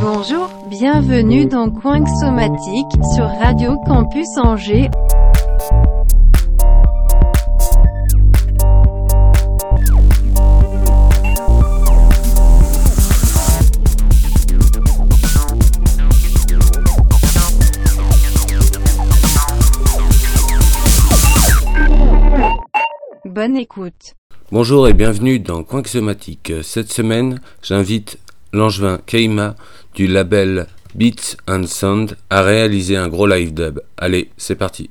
Bonjour, bienvenue dans Coin Somatique sur Radio Campus Angers. Bonne écoute. Bonjour et bienvenue dans Coin. Cette semaine, j'invite Langevin Keima du label Beats and Sound à réaliser un gros live dub. Allez, c'est parti.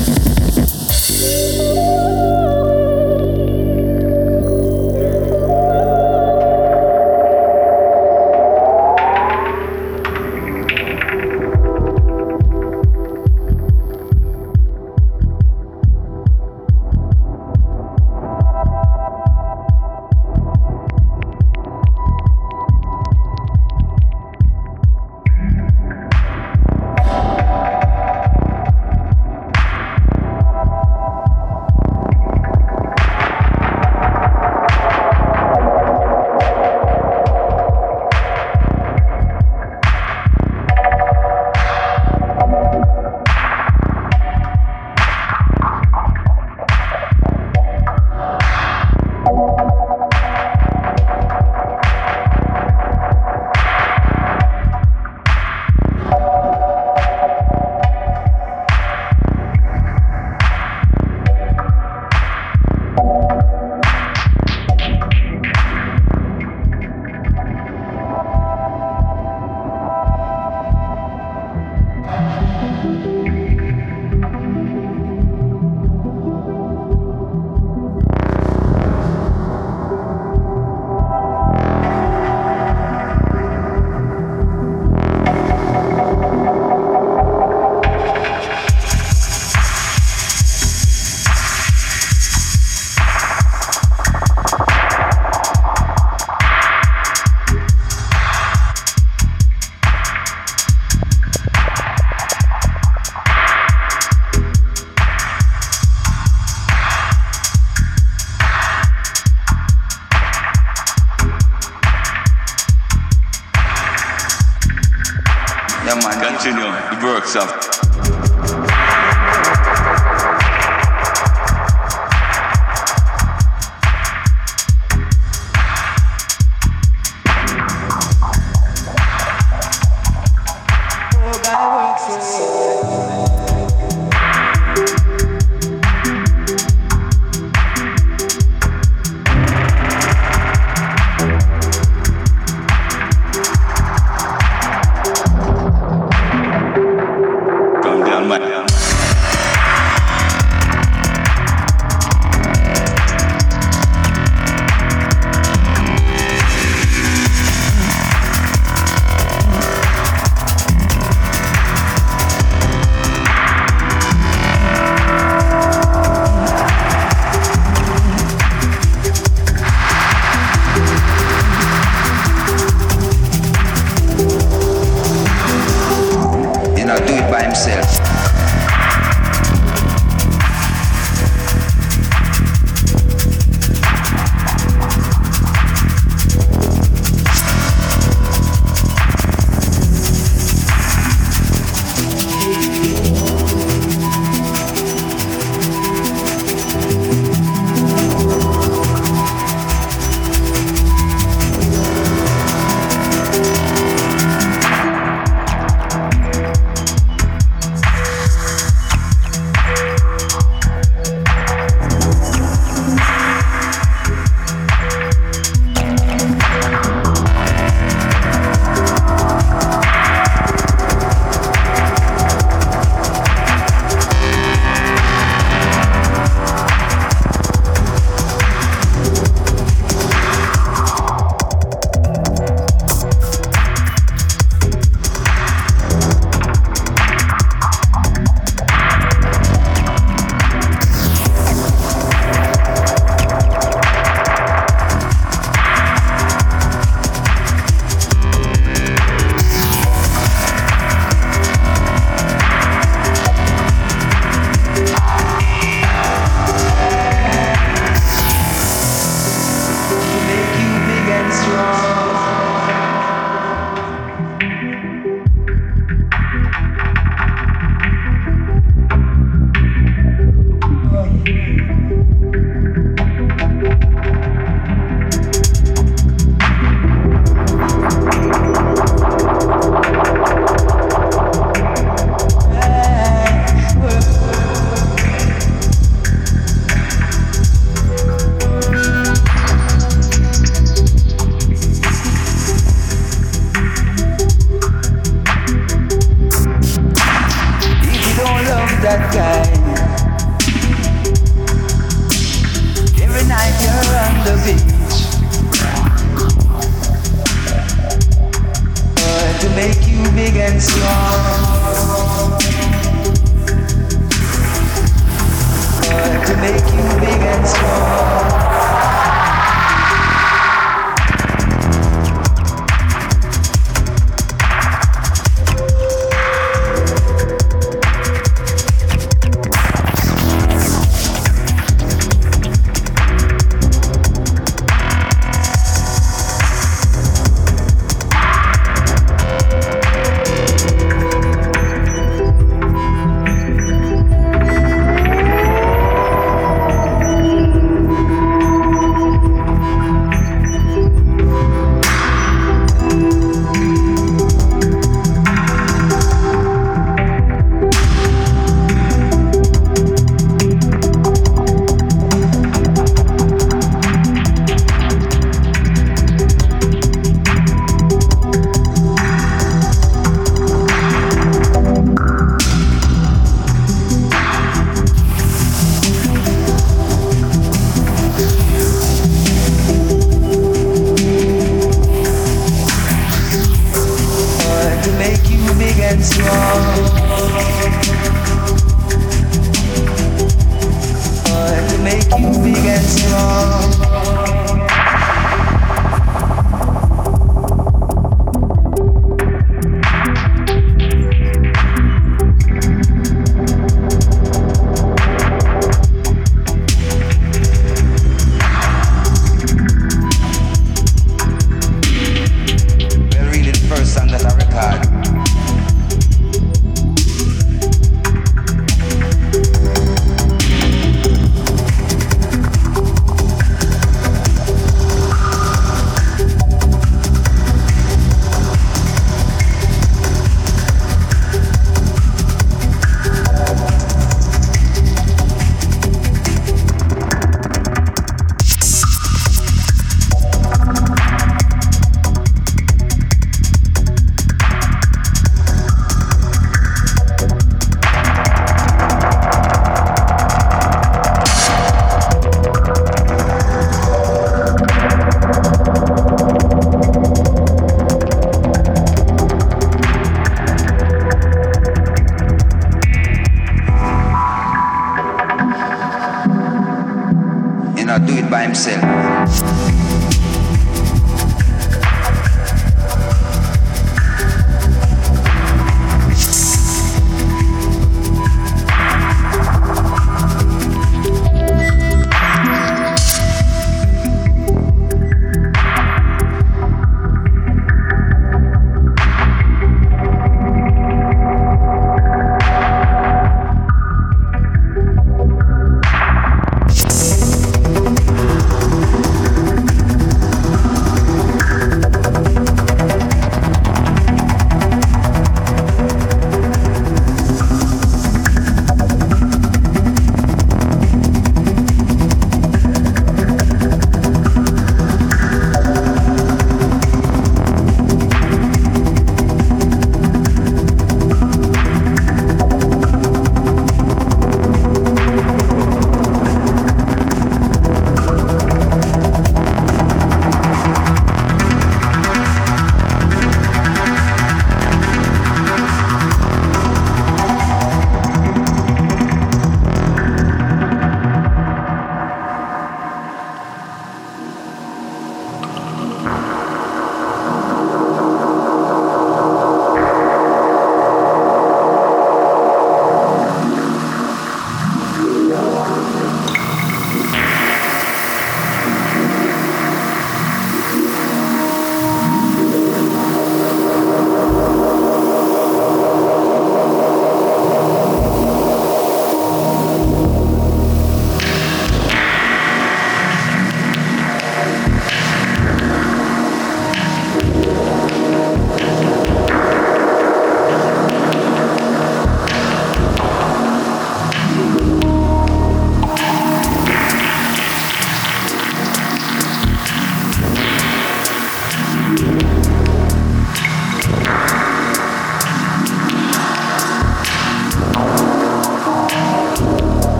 works up.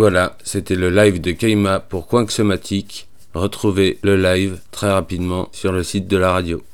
Voilà, c'était le live de Keima pour Coin Retrouvez le live très rapidement sur le site de la radio.